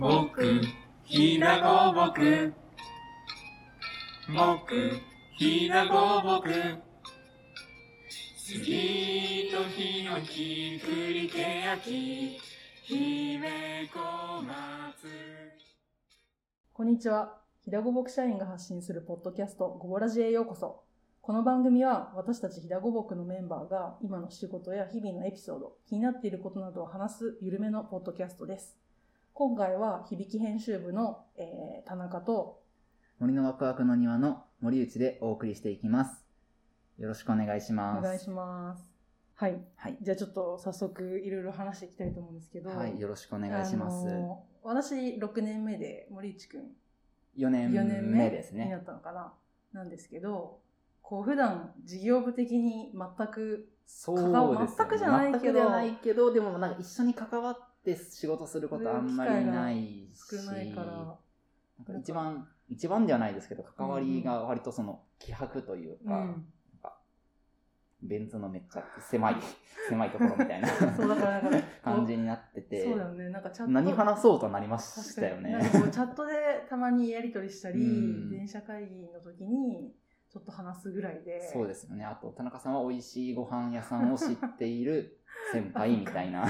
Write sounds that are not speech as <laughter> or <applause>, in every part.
僕、ひなごぼく。僕、ひなごぼく。杉とヒノキ、栗けやき、姫小松。こんにちは。ひだごぼく社員が発信するポッドキャスト、ごぼらじへようこそ。この番組は私たちひだごぼくのメンバーが今の仕事や日々のエピソード、気になっていることなどを話す緩めのポッドキャストです。今回は響き編集部の、えー田中と、森のワクワクの庭の森内でお送りしていきます。よろしくお願いしおます。願いします。はい。はい。じゃあちょっと早速いろいろ話していきたいと思うんですけど、はい、よろしくお願いします。あの私6年目で森内くん4年4年目目ですね。になったのかななんですけど、こう普段事業部的に全くそうね全くじゃないけど全くじゃないけど、でもなんか一緒に関わって仕事することあんまりないし。少ないから、なんか一番、一番じゃないですけど、関わりが割とその気迫というか、うん。かベンツのめっちゃ狭い、<laughs> 狭いところみたいな <laughs> 感じになってて、そうだよね。なんかチャット。何話そうとなりま。したよね。チャットでたまにやり取りしたり、うん電車会議の時にちょっと話すぐらいで。そうですよね。あと、田中さんは美味しいご飯屋さんを知っている <laughs> 先輩みたいな。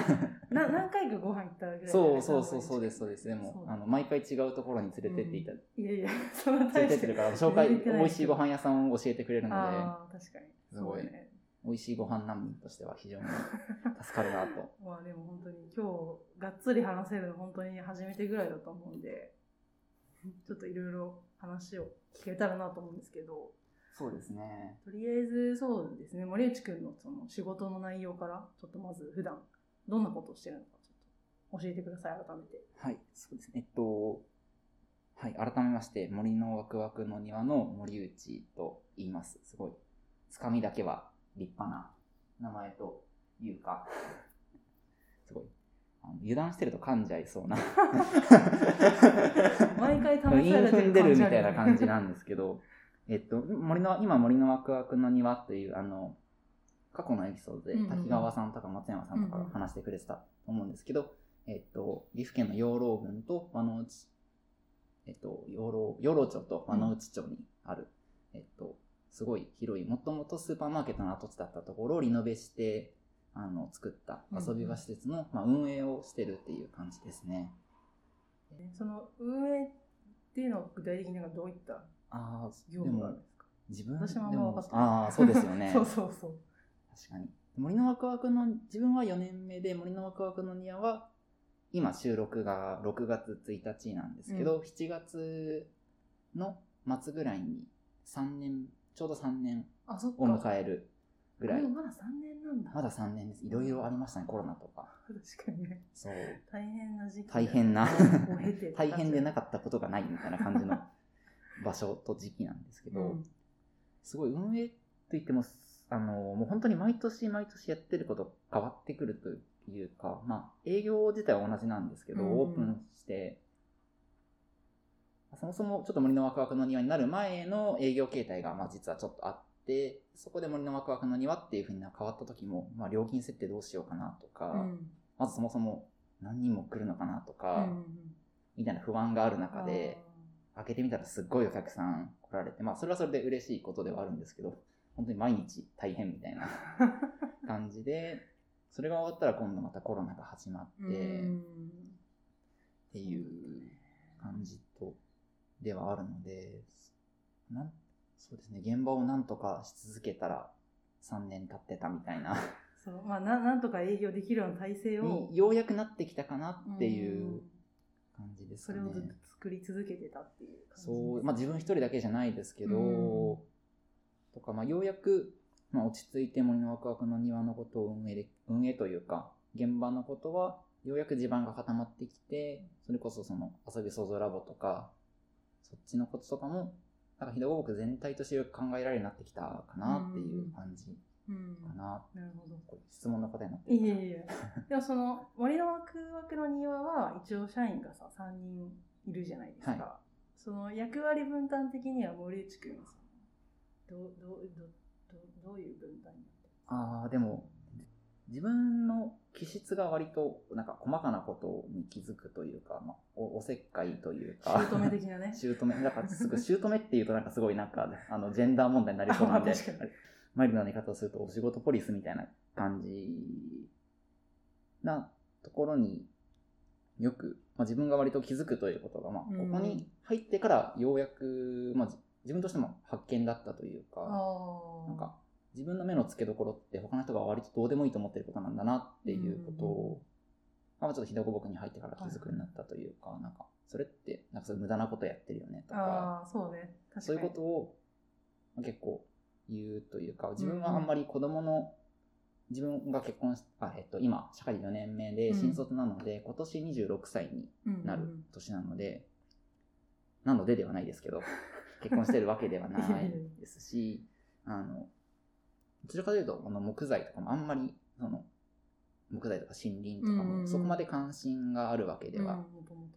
な何回かご飯行ったぐらそうそうそう、そうです、そうです。でもあの、毎回違うところに連れてっていた、いやいや、<laughs> そんな連れってってるから、紹介、美味しいご飯屋さんを教えてくれるので、ああ、確かに。すごいね。美味しいご飯難民としては非常に助かるなと。<laughs> まあでも本当に今日がっつり話せるの本当に初めてぐらいだと思うんで、ちょっといろいろ話を聞けたらなと思うんですけど、そうですね。とりあえずそうですね、森内くんのその仕事の内容から、ちょっとまず普段どんなことをしてるのかちょっと教えてください、改めて。はい、そうですね。えっと、はい、改めまして、森のワクワクの庭の森内と言います。すごい、つかみだけは立派な名前というか、<laughs> すごい、あの油断してると噛んじゃいそうな。毎回試さ韻れてる踏んでるみたいなじ感じなんですけど、えっと、森の、今森のワクワクの庭という、あの、過去のエピソードで滝川さんとか松山さんとかが話してくれてたと思うんですけど、えっと、岐阜県の養老郡と和野内、えっと、養老、養老町と和野内町にある、えっと、すごい広い、もともとスーパーマーケットの跡地だったところをリノベして、あの、作った遊び場施設の、まあ、運営をしてるっていう感じですね。その運営っていうのは具体的にはどういったああ、業でも務があるんですか？自分私もあんま分かってないああ、そうですよね。<laughs> そうそうそう。確かに。森のワクワクの、自分は4年目で、森のワクワクの庭は、今収録が6月1日なんですけど、う7月の末ぐらいに3年、ちょうど3年。を迎えるぐらいで。もまだ3年なんだ。まだ3年です。いろいろありましたね、コロナとか。確かにね。そう。大変な時期。大変な <laughs> 大変でなかかったことがないみたいな感じの場所と時期なんですけど、うん。すごい運営といっても、あの、もう本当に毎年毎年やってること変わってくるというか、まあ、営業自体は同じなんですけど、うん。うんオープンして、そもそもちょっと森のワクワクの庭になる前の営業形態が、まあ実はちょっとあって、そこで森のワクワクの庭っていう風に変わった時も、まあ料金設定どうしようかなとか、うん。まずそもそも何人も来るのかなとうか、んみたいな不安がある中で、開けてみたらすっごいお客さん来られて、まあそれはそれで嬉しいことではあるんですけど、本当に毎日大変みたいな <laughs> 感じで、それが終わったら今度またコロナが始まって、うんっていう感じと、ではあるので、なんそうですね、現場をなんとかし続けたら3年経ってたみたいな、そうまあななんとか営業できるような体制をにようやくなってきたかなっていう感じですかね。それをずっと作り続けてたっていう感じそう、まあ自分一人だけじゃないですけど、うんとか、まあようやく、まあ落ち着いて森のワクワクの庭のことを運営で、運営というか、現場のことは、ようやく地盤が固まってきて、それこそその遊び創造ラボとか、そっちのこととかも、なんかひどく全体としてよく考えられるようになってきたかなっていう感じうん。かな。なるほど質問の答えになってるいえいえ。でもその森のワクワクの庭は一応社員がさ3人いるじゃないですか、はその役割分担的には森内くんはさどうどうどうどうどういう分担になってるああ、でも、自分の気質が割となんか細かなことに気づくというか、まあ、おおせっかいというか。姑的なね。<laughs> 姑。だからすぐ姑っていうとなんかすごいなんか <laughs> あのジェンダー問題になりそうなんでマイルドな言い方をするとお仕事ポリスみたいな感じなところによく、まあ、自分が割と気づくということが、まあ、こうんこに入ってからようやく、まあ、じ自分としても発見だったというか。なんか自分の目の付けどころって他の人が割とどうでもいいと思ってることなんだなっていうことを、まあ、ちょっとひどご僕に入ってから気づくようになったというか、なんかそれってなんかそ無駄なことやってるよねとかそうね。確かに。そういうことをまあ結構言うというか自分はあんまり子供の、自分が結婚しあ、えっと、今社会4年目でうん。新卒なので、今年26歳にうんなる年なので、なのでではないですけど、<laughs> 結婚してるわけではないですし、<laughs> あの、どちらかというと、この木材とかもあんまり、その、木材とか森林とかうんうんうん。もそこまで関心があるわけでは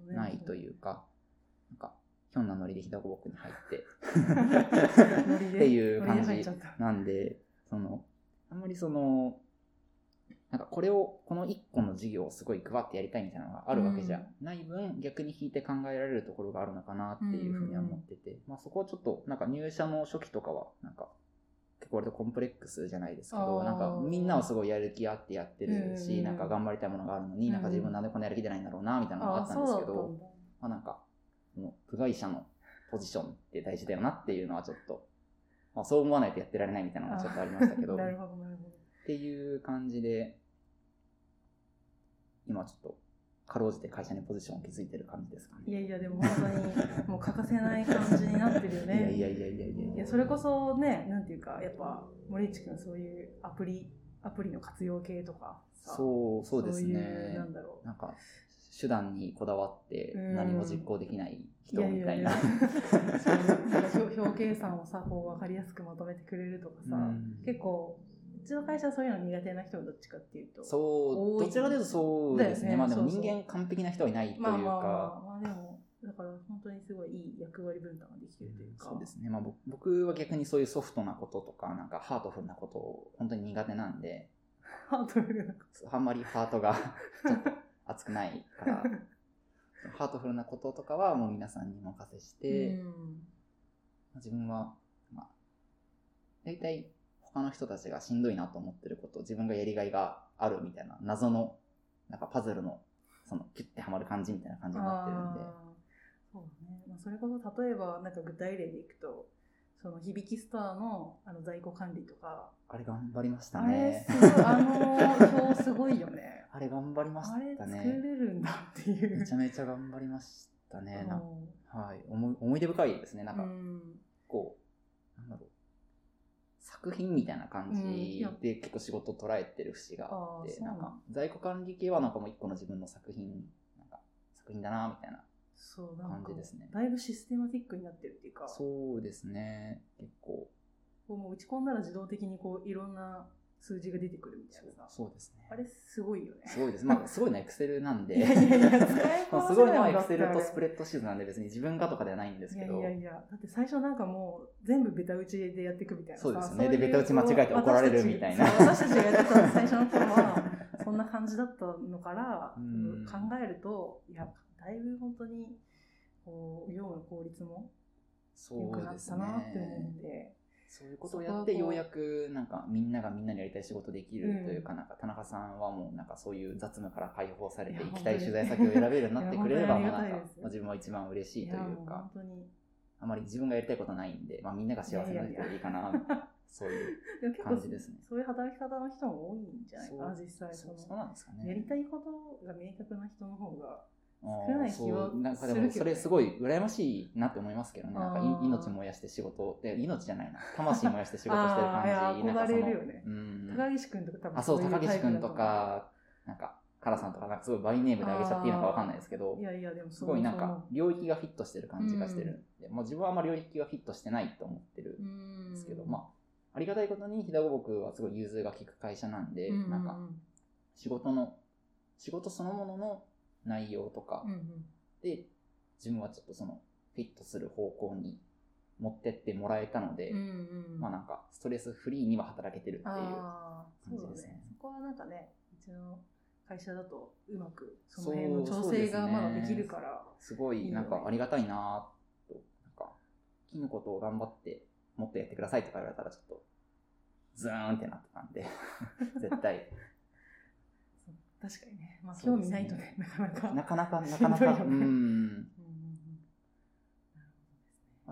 ないというか、なんか、ひょんなノリでひだこぼくに入って、<laughs> っていう感じなんで、その、まりその、なんかこれを、この一個の事業をすごいグワってやりたいみたいなのがあるわけじゃない分、逆に引いて考えられるところがあるのかなっていうふうには思ってて、まあそこはちょっと、なんか入社の初期とかは、なんか、結構割とコンプレックスじゃないですけど、なんかみんなはすごいやる気あってやってるし、うんなんか頑張りたいものがあるのに、うんなん。か自分なんでこんなやる気出ないんだろうな、みたいなのがあったんですけどそうん、だ。まあなんか、部外者のポジションって大事だよなっていうのはちょっと、まあそう思わないとやってられないみたいなのがちょっとありましたけど、<laughs> なるっほど、なるほど。ていう感じで、今ちょっと、かろうじて会社にポジションを築いてる感じですかね。いやいや、でも本当にもう欠かせない感じになってるよいね。やいやいやいやいやいやいやそれこそね、なんていうか、やっぱ森内くんそういうアプリ、アプリの活用系とかさそう、そうですそうなん。だろう。なんか、手段にこだわってうん何も実行できないい人みたいな。表 <laughs> 表計算をさ、こう分かりやすくまとめてくれるとかさ、うん結構、うちの会社はそういうの苦手な人がどっちかっていうと。そう、どちらかというとそうですね。ねまあでも人間完璧な人はいないというか、まあまあまあ、まあでも、だから本当にすごいいい役割分担ができてるというか。そうですね。まあ僕僕は逆にそういうソフトなこととか、なんかハートフルなことを本当に苦手なんで、ハートフルなこあんまりハートがちょっと熱くないから、ハートフルなこととかはもう皆さんにお任せしと。て、うん自分は、まあ、大体他の人たちがしんどいなと思ってること、自分がやりがいがあるみたいな謎の、なんかパズルの、その、キュッてはまる感じみたいな感じになってるんで、そうだね。まあ、それこそ例えば、なんか具体例でいくと、その響きストアのあの在庫管理とか、あれ頑張りましたあれねす。ごい、あの表すごいよね。<laughs> あれ頑張りましあれ作たね。れるんだっていう。めちゃめちゃ頑張りましたね。はい。思い思い出深いですね。なんか、うんこう、なんだろう。作品みたいな感じや。で結構仕事を捉えてる節があって、なんか在庫管理系はなんかもう一個の自分の作品、なんか作品だなみたいな。そう、なんか感じですね。だいぶシステマティックになってるっていうか、そうですね。結構、こうもう打ち込んだら自動的にこういろんな数字が出てくるみたいなさ。そうですね。あれすごいよね。すごいです。まあ、すごいのはエクセルなんで。いやいやいや、使いこなせまあすごいのはエクセルとスプレッドシートなんで別に自分がとかではないんですいやけど。いやいや、だって最初なんかもう全部ベタ打ちでやっていくみたいなさそうですよねいでベタ打ち間違えて怒られるみたいな私たちがやってた最初の頃は、そんな感じだったのから、うん考えると、いや、だいぶ本当に、こう、業務の効率も良そくなったなって思うねん。で、そういうことをやってようやくなんかみんながみんなにやりたい仕事できるというか、うんなんか田中さんはもうなんかそういう雑務から解放されて行きたい取材先を選べるようになってくれればなんか自分は一番嬉しいというか。あまり自分がやりたいことないんで、まあ、みんなが幸せになれたらいいかなそういう感じですねそういう働き方の人も多いんじゃないかな、実際そのそうなんですかね。やりたいことが明確な人の方が、少ない気はなんかでもそれすごい羨ましいなって思いますけどね。なんか命燃やして仕事で命じゃないな。魂燃やして仕事してる感じ憧れるよね。うん。高岸君とか多分あ、そう、い高岸タイプくんとか、なんか、カラさんとか、なんかすごいバイネームであげちゃっていいのかわかんないですけどい、やいや、でもすごいなんか、領域がフィットしてる感じがしてるんで、もう自分はあんまり領域がフィットしてないと思ってるうんんですけど、まあ、ありがたいことに、ひだご僕はすごい融通が利く会社なんで、うん。うんうんなんか、仕事の、仕事そのものの内容とか。で、自分はちょっとその、フィットする方向に持ってってもらえたので、うんうん。まあなんか、ストレスフリーには働けてるっていう感じですね。こはなんかね、うちの会社だとうまくその辺の調整がまだできるから。すごい、なんかありがたいなと、なんか、木のことを頑張って、もっとやってくださいとか言われたら、ちょっと、ズーンってなってたんで、<laughs> 絶対、確かにね。まあ興味ないとね、なかなか。なかなか、なしかな <laughs> か、うん。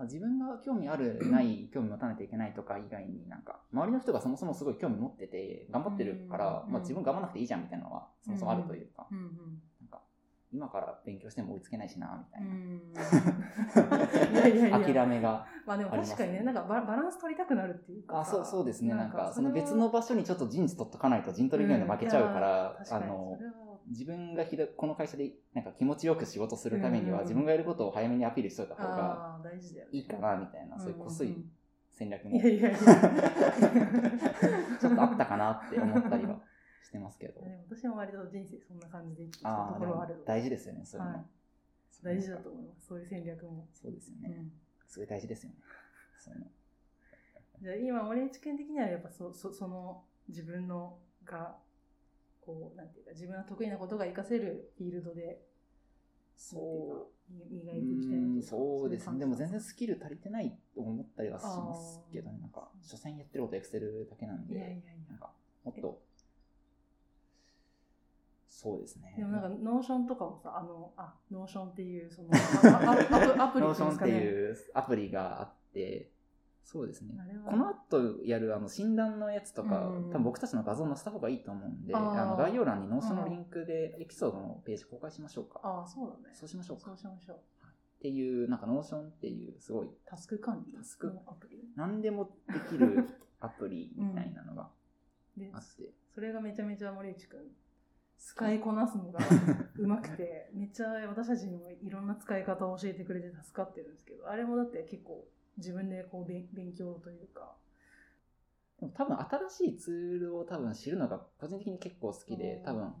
自分が興味ある、ない、興味持たないといけないとか以外になんか、周りの人がそもそもすごい興味持ってて、頑張ってるから、うんまあ自分頑張らなくていいじゃんみたいなのは、そもそもあるというか、ほどねうんなんか、今から勉強しても追いつけないしな、みたいうん。な。諦めが。まあでも確かにね、なんかババランス取りたくなるっていうかあ、さ。そう、そうですね。なんか、その別の場所にちょっと陣地取っとかないと陣取りゲームで負けちゃうから、うんあの自分がひどこの会社でなんか気持ちよく仕事するためには、うん自分がやることを早めにアピールしといた方が。いいかな、みたいな、そういうこすいん戦略も。<laughs> ちょっとあったかなって思ったりはしてますけど。でも私も割と人生そんな感じで生きてきたところはあるので大事ですよね、そういうの。はい大事だと思います。そういう戦略も。そうですよね。うんすごい大事ですよね。そういうの。じゃあ今、森内君的にはやっぱそそその自分のが、こう、なんていうか、自分の得意なことが活かせるフィールドで、そう磨いていきたいいそうですね。でも全然好スキル足りてないと思ったりはしますけどね。なんか、所詮やってることエクセルだけなんで、いやいやいや。なんか、もっと、そうですね。でもなんか、 Notion とかもさ、あの、あ、 Notion っていう、その、<laughs> アプアプリ Notion ってういうアプリがあって、そうですね。この後やるあの診断のやつとか、うん多分僕たちの画像載せた方がいいと思うんで、あの概要欄に Notion のリンクでエピソードのページ公開しましょうか。ああ、そうだね。そうしましょうかそうしましょう。っていう、なんか Notion っていうすごいタスク管理タスクのアプリ。何でもできるアプリみたいなのがであって、<laughs> それがめちゃめちゃ森内くん、使いこなすのが <laughs> うまくて、めっちゃ私たちにもいろんな使い方を教えてくれて助かってるんですけど、あれもだって結構自分でこう勉勉強というか、でも多分新しいツールを多分知るのが個人的に結構好きで、多分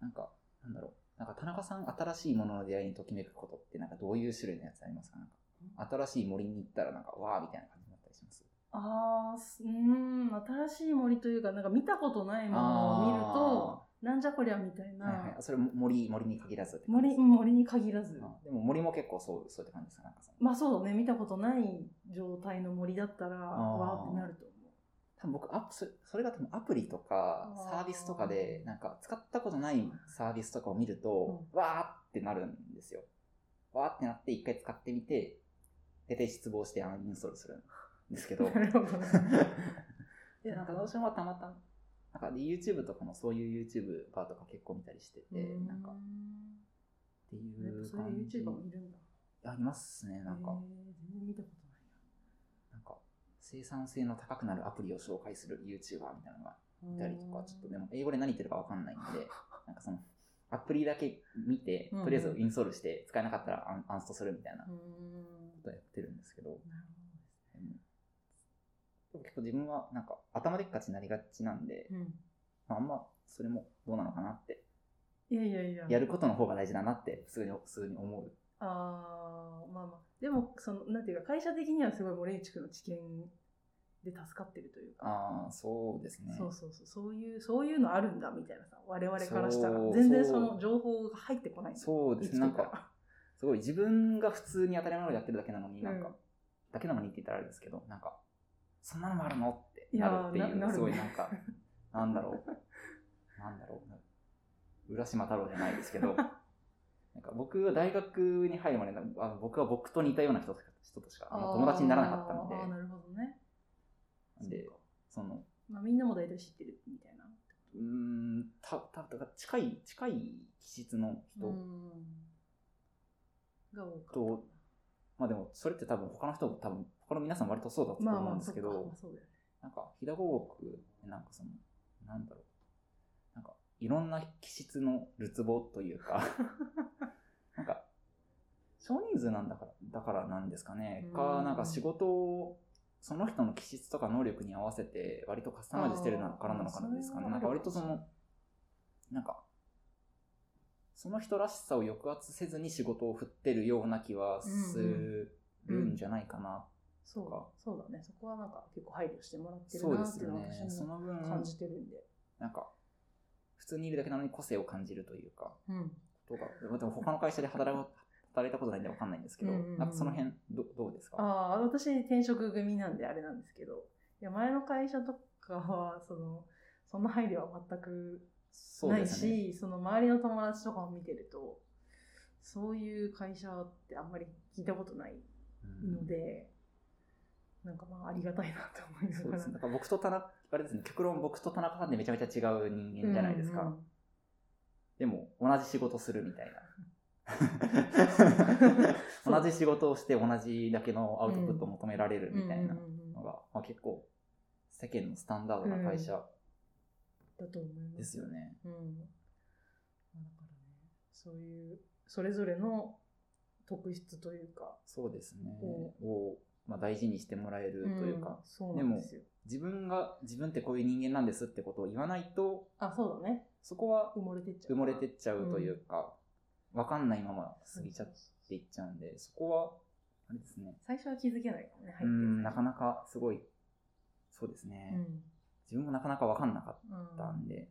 なんか、なんだろう。なんか田中さん新しいものの出会いにときめくことってなんかどういう種類のやつありますか？なんか新しい森に行ったらなんかわーみたいな感じになったりします？あーすうーん、新しい森というか、なんか見たことないものを見ると、なんじゃこりゃみたいな、はいはい。それ森、森に限らず森森に限らず、あでも森も結構そう、そういう感じですかなんかまあそうだね、見たことない状態の森だったら、ー。わーってなると思う。多分僕アプそれ、それが多分アプリとかサービスとかで、なんか使ったことないサービスとかを見ると、わーってなるんですよ。わーってなって一回使ってみて、大体失望してアンインストールするんですけど、なるほどね。<laughs> で、なんか Notion はたまたま、なんかで YouTube とかもそういう YouTube バーとか結構見たりしてて、んなんかっていやっぱそういうう感じ。YouTuber もいるんだ。ありますね、なんか。全然見たことないなんか、生産性の高くなるアプリを紹介する YouTuber みたいなのがな。いたりとか、ちょっとでも英語で何言ってるかわかんないんで、<laughs> なんかその、アプリだけ見て、うんとりあえずインストールして使えなかったらアンアンストするみたいなこ。とをやってるんですけど、なるうんでも結構自分はなんか頭でっかちになりがちなんで。うん。まあ、あんまそれもどうなのかなって、いやいやいや。やることの方が大事だなって普通に、普通に思う。ああ、まあまあ。でも、その、なんていうか、会社的にはすごい森内くんの知見で助かってるというか。ああ、そうですね。そうそうそう。そういう、そういうのあるんだみたいなさ、我々からしたら全然その情報が入ってこないそうですね。なんか、すごい自分が普通に当たり前のやってるだけなのに、なんか、うんだけなのにって言ったらあれですけど、なんか、そんなのもあるの？ってなるっていう、すごいなんか、<laughs> なんだろう、なんだろう、浦島太郎じゃないですけど、<laughs> なんか僕は大学に入るまであの僕は僕と似たような人と人としかあの友達にならなかったのあーあーなるほどね。で、でその、まあ、みんなも大体知ってるみたいな。うーん、た、た、た近い、近い気質の人うん。が多かったとまあでも、それって多分他の人も多分、他の皆さん割とそうだったとまあまあ、思うんですけど、まあそうだよね。なんか、飛騨なんかその、なんだろう。なんか、いろんな気質のるつぼというか、<laughs> なんか、少人数なんだから、だからなんですかね。うんか、なんか仕事を、その人の気質とか能力に合わせて、割とカスタマイズしてるのからなのかなですかね。なんか割とその、なんか、その人らしさを抑圧せずに仕事を振ってるような気はするんじゃないかな。そうかそうだね。そこはなんか結構配慮してもらってるなっていうのは。私もその分、感じてるんで。なんか、普通にいるだけなのに個性を感じるというか、うん。とか、でも他の会社で働く働いたことないんでわかんないんですけど、うんうんうんなんかその辺ど、どうですか？ああ、私転職組なんであれなんですけど、いや、前の会社とかは、その、そんな配慮は全くない。し、その周りの友達とかを見てると、そういう会社ってあんまり聞いたことないうんので、なんかまあありがたいなと思いながら。そうですね。だから僕と田中、あれですね、極論僕と田中さんってめちゃめちゃ違う人間じゃないですか。うんうんでも、同じ仕事するみたいな。<laughs> 同じ仕事をして同じだけのアウトプットを求められるみたいなのが、まあ、結構、世間のスタンダードな会社だと思います。ですよね。うん。まあだからね、そういう、それぞれの特質というか、そうですね。こを、まあ、大事にしてもらえるというか、うなんですよ。自分が、自分ってこういう人間なんですってことを言わないと、あ、そうだね。そこは埋もれてっちゃう。埋もれてっちゃうというか、わかんないまま過ぎちゃっていっちゃうんで、そこは、あれですね。最初は気づけないかもね、入ってるうん、なかなかすごい、そうですね。うん。自分もなかなかわかんなかっうんたんで、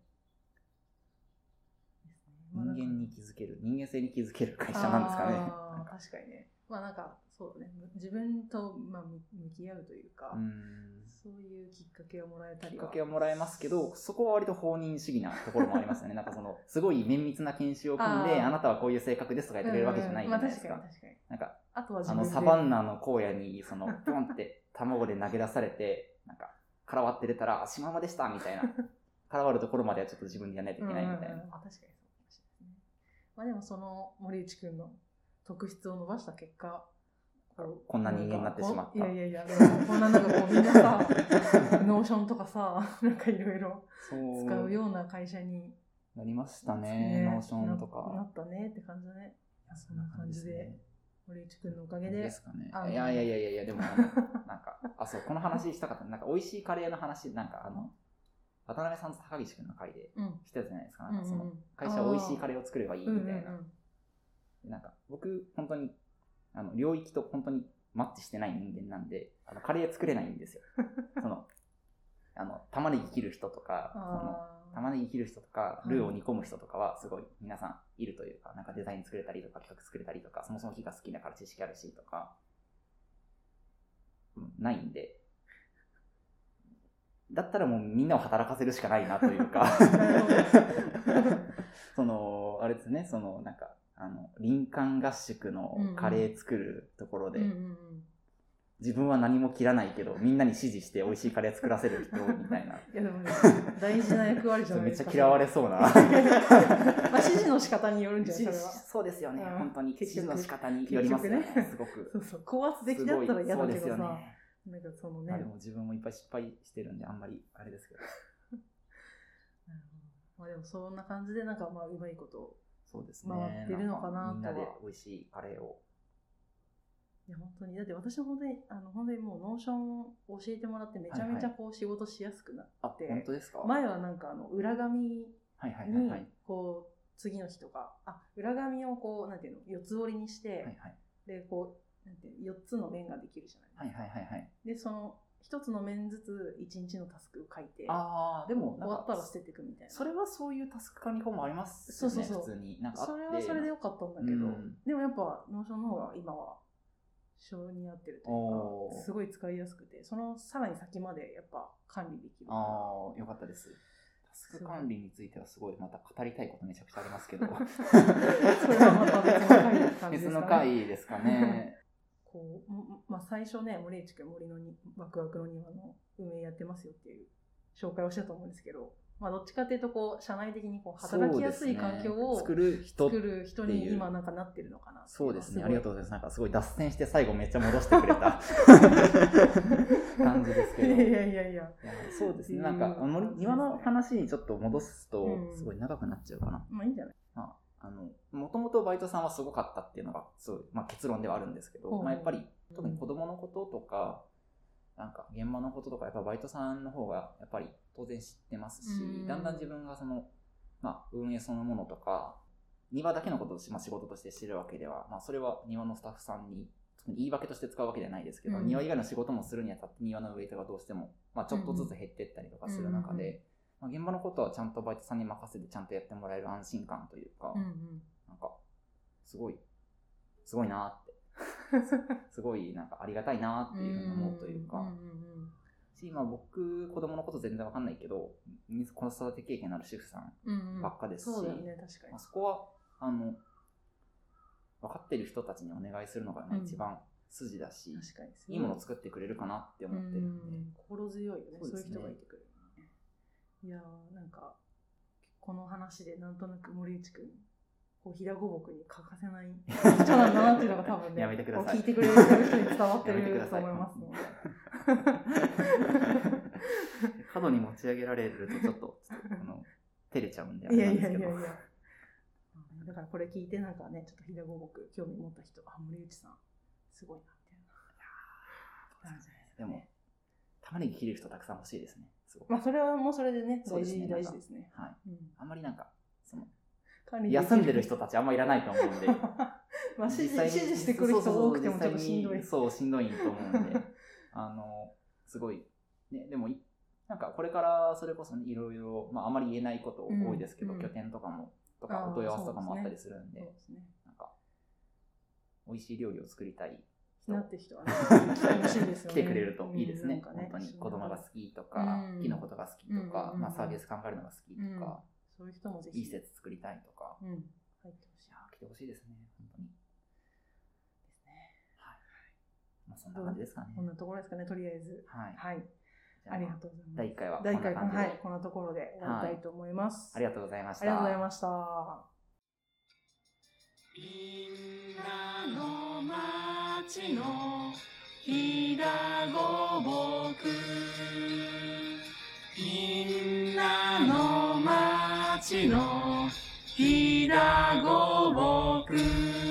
人間に気づける、人間性に気づける会社なんですかね。確かにね。まあなんか、そうだね。む自分と、まあ、向向き合うというか、うん。そういうきっかけをもらえたりは。きっかけはもらえますけど、そこは割と放任主義なところもありますよね。<laughs> なんかその、すごい綿密な研修を組んで、あなたはこういう性格ですとか言ってくれるわけじゃないじゃないですか。うんまあ確かに確かに。なんか、あとは。あの、サバンナの荒野に、その、ポンって卵で投げ出されて、<laughs> なんか、殻割って出たら、あシマウマでしたみたいな。<laughs> 殻割るところまではちょっと自分でやらないといけないみたいな。うんうんうんあ確かにそうかもしれないですね。まあでもその森内くんの特質を伸ばした結果、ここんな人間になってしまったいやいやいや、こんななんかこうみんなさ、<laughs> Notion とかさ、なんかいろいろ。使うような会社に、なりましたね、 Notion とななか。ったねって感じだね。そんな感じで、森内くんのおかげでで。すかねいやいやいやいやでも <laughs> なんか、あ、そう、この話したかった。なんか、美味しいカレーの話、なんかあの、渡辺さんと高岸くんの回でうん。してたじゃないですか。なんかその、会社は美味しいカレーを作ればいいみたいな。なんか、僕、本当に、あの、領域と本当にマッチしてない人間なんで、あの、カレー作れないんですよ。<laughs> その、あの、玉ねぎ切る人とか、その、玉ねぎ切る人とか、い。ルーを煮込む人とかは、すごい皆さんいるというか、なんかデザイン作れたりとか、企画作れたりとか、そもそも火が好きだから知識あるしとか、うん、ないんで、だったらもうみんなを働かせるしかないなというか。<laughs> <laughs> その、あれですね、その、なんか、あの、林間合宿のカレー作るところで、うんうんうん自分は何も切らないけど、みんなに指示して美味しいカレー作らせる人みたいな。<laughs> いやでもね、<laughs> 大事な役割じゃないめっちゃですか。嫌われそうな。<laughs> まあ指示の仕方によるんじゃない？それは。そうですよね、うん本当に。指示の仕方によりますよね、ねすごく。そうそう、高圧的だったら嫌だけどさ、ね。なんかそのね、まあでも自分もいっぱい失敗してるんで、あんまりあれですけどまあでもそんな感じで、なんかまあうまいこと、そうですね。回ってるのかなとみんなで美味しいカレーを。いや本当に、だって私も本当に、あの本当にもう Notion を教えてもらってめちゃめちゃこう仕事しやすくなっあ、て、本当ですか？前はなんかあの裏紙はいはいはいにはい。こう次の日とか、あ、裏紙をこう、なんていうの、四つ折りにして、はいはい。で、こう、なんていうの、4つの面ができるじゃないですか。はいはいはいはい。で、その1つの面ずつ1日のタスクを書いて、ああ、でも終わったら、捨てていくみたいな。それはそういうタスク管理法もありますよね、そうそうそう普通に。なんかそれはそれで良かったんだけど、うんでもやっぱ、 Notion の方が今は、性に合ってるというか、すごい使いやすくて、そのさらに先までやっぱ管理できる。ああ、よかったです。タスク管理についてはすごいまた語りたいことめちゃくちゃありますけど。<laughs> それはまた別の回ですかね。<laughs> こう、もまあ、最初ね、森内くん森のにワクワクの庭の運営やってますよっていう紹介をしたと思うんですけど、まあ、どっちかっていうと、こう、社内的にこう働きやすい環境をね作る人作る人に今なんかなってるのかなそうですね。ありがとうございます。なんかすごい脱線して最後めっちゃ戻してくれた <laughs> 感じですけど。いやいやいやいや。そうですね。なんか、庭の話にちょっと戻すとう、んすごい長くなっちゃうかな。まあいいんじゃない？まあ、あの、もともとバイトさんはすごかったっていうのが、すごい、まあ結論ではあるんですけど、うん。まあやっぱり、特に子供のこととか、なんか現場のこととか、やっぱバイトさんの方が、やっぱり当然知ってますし、うん。だんだん自分がその、まあ運営そのものとか、庭だけのことをし、まあ、仕事として知るわけでは、まあそれは庭のスタッフさんに、特に言い訳として使うわけではないですけど、うん。庭以外の仕事もするにあたって庭のウェイトがどうしても、まあちょっとずつ減っていったりとかする中で、まあ、現場のことはちゃんとバイトさんに任せてちゃんとやってもらえる安心感というか、うんうん。なんか、すごい、すごいなって。<laughs> すごい、なんかありがたいなっていうふうに思うというか、んうんし、まあ僕、子供のこと全然わかんないけど、水子育て経験のある主婦さん、うんうん。うんばっかですしそうだよね、確かに。まあ、。そこは、あの、分かってる人たちにお願いするのがまあうん。一番筋だし。いいものを作ってくれるかなって思ってるんで、うん。心強いよね。そうういう人がいてくれるいやーなんかこの話でなんとなく森内くんこう平五木に欠かせない人なんだなっていうのが多分ねやめてください。聞いてくれる人に伝わってると思いますので。<laughs> 過度に持ち上げられるとちょっと、あの、照れちゃうんであいれやなんですけど。いやいやいやだからこれ聞いてなんかねちょっと平五木興味持った人あ森内さんすごいなみたいでも、玉ねぎ切れる人たくさん欲しいですね。すごく。まあそれはもうそれでね大事そうですね大事ですねはい。うんあんまりなんか、その、休んでる人たちあんまいらないと思うんで。<laughs> まあ指示指示してくる人多くてもちょっとしんどい。そう、しんどいと思うんで、<laughs> あの、すごい、ね、でもい、なんかこれからそれこそねいろいろ、まああまり言えないこと多いですけど、うん拠点とかも、とかお問い合わせとかもあったりそするんで、ですね。なんか、美味しい料理を作りたい人なってる人はね、来てくれるといいですね。本当に子供が好きとうか、ん木のことが好きとか、うんまあサービス考えるのが好きとか、そういう人もぜひ。いい施設作りたいとか、うん。入ってほしい来てほしいですね、本当に。ですね。はい。まあそんな感じですかね。こんなところですかね、とりあえず。はい。はい。ありがとうございます。第1回はこん第1回な感じで、はい、こんなところで終わりたいと思います。ありがとうございました。ありがとうございました。みんなのちのひだごぼく。みんなの町のひだごぼく。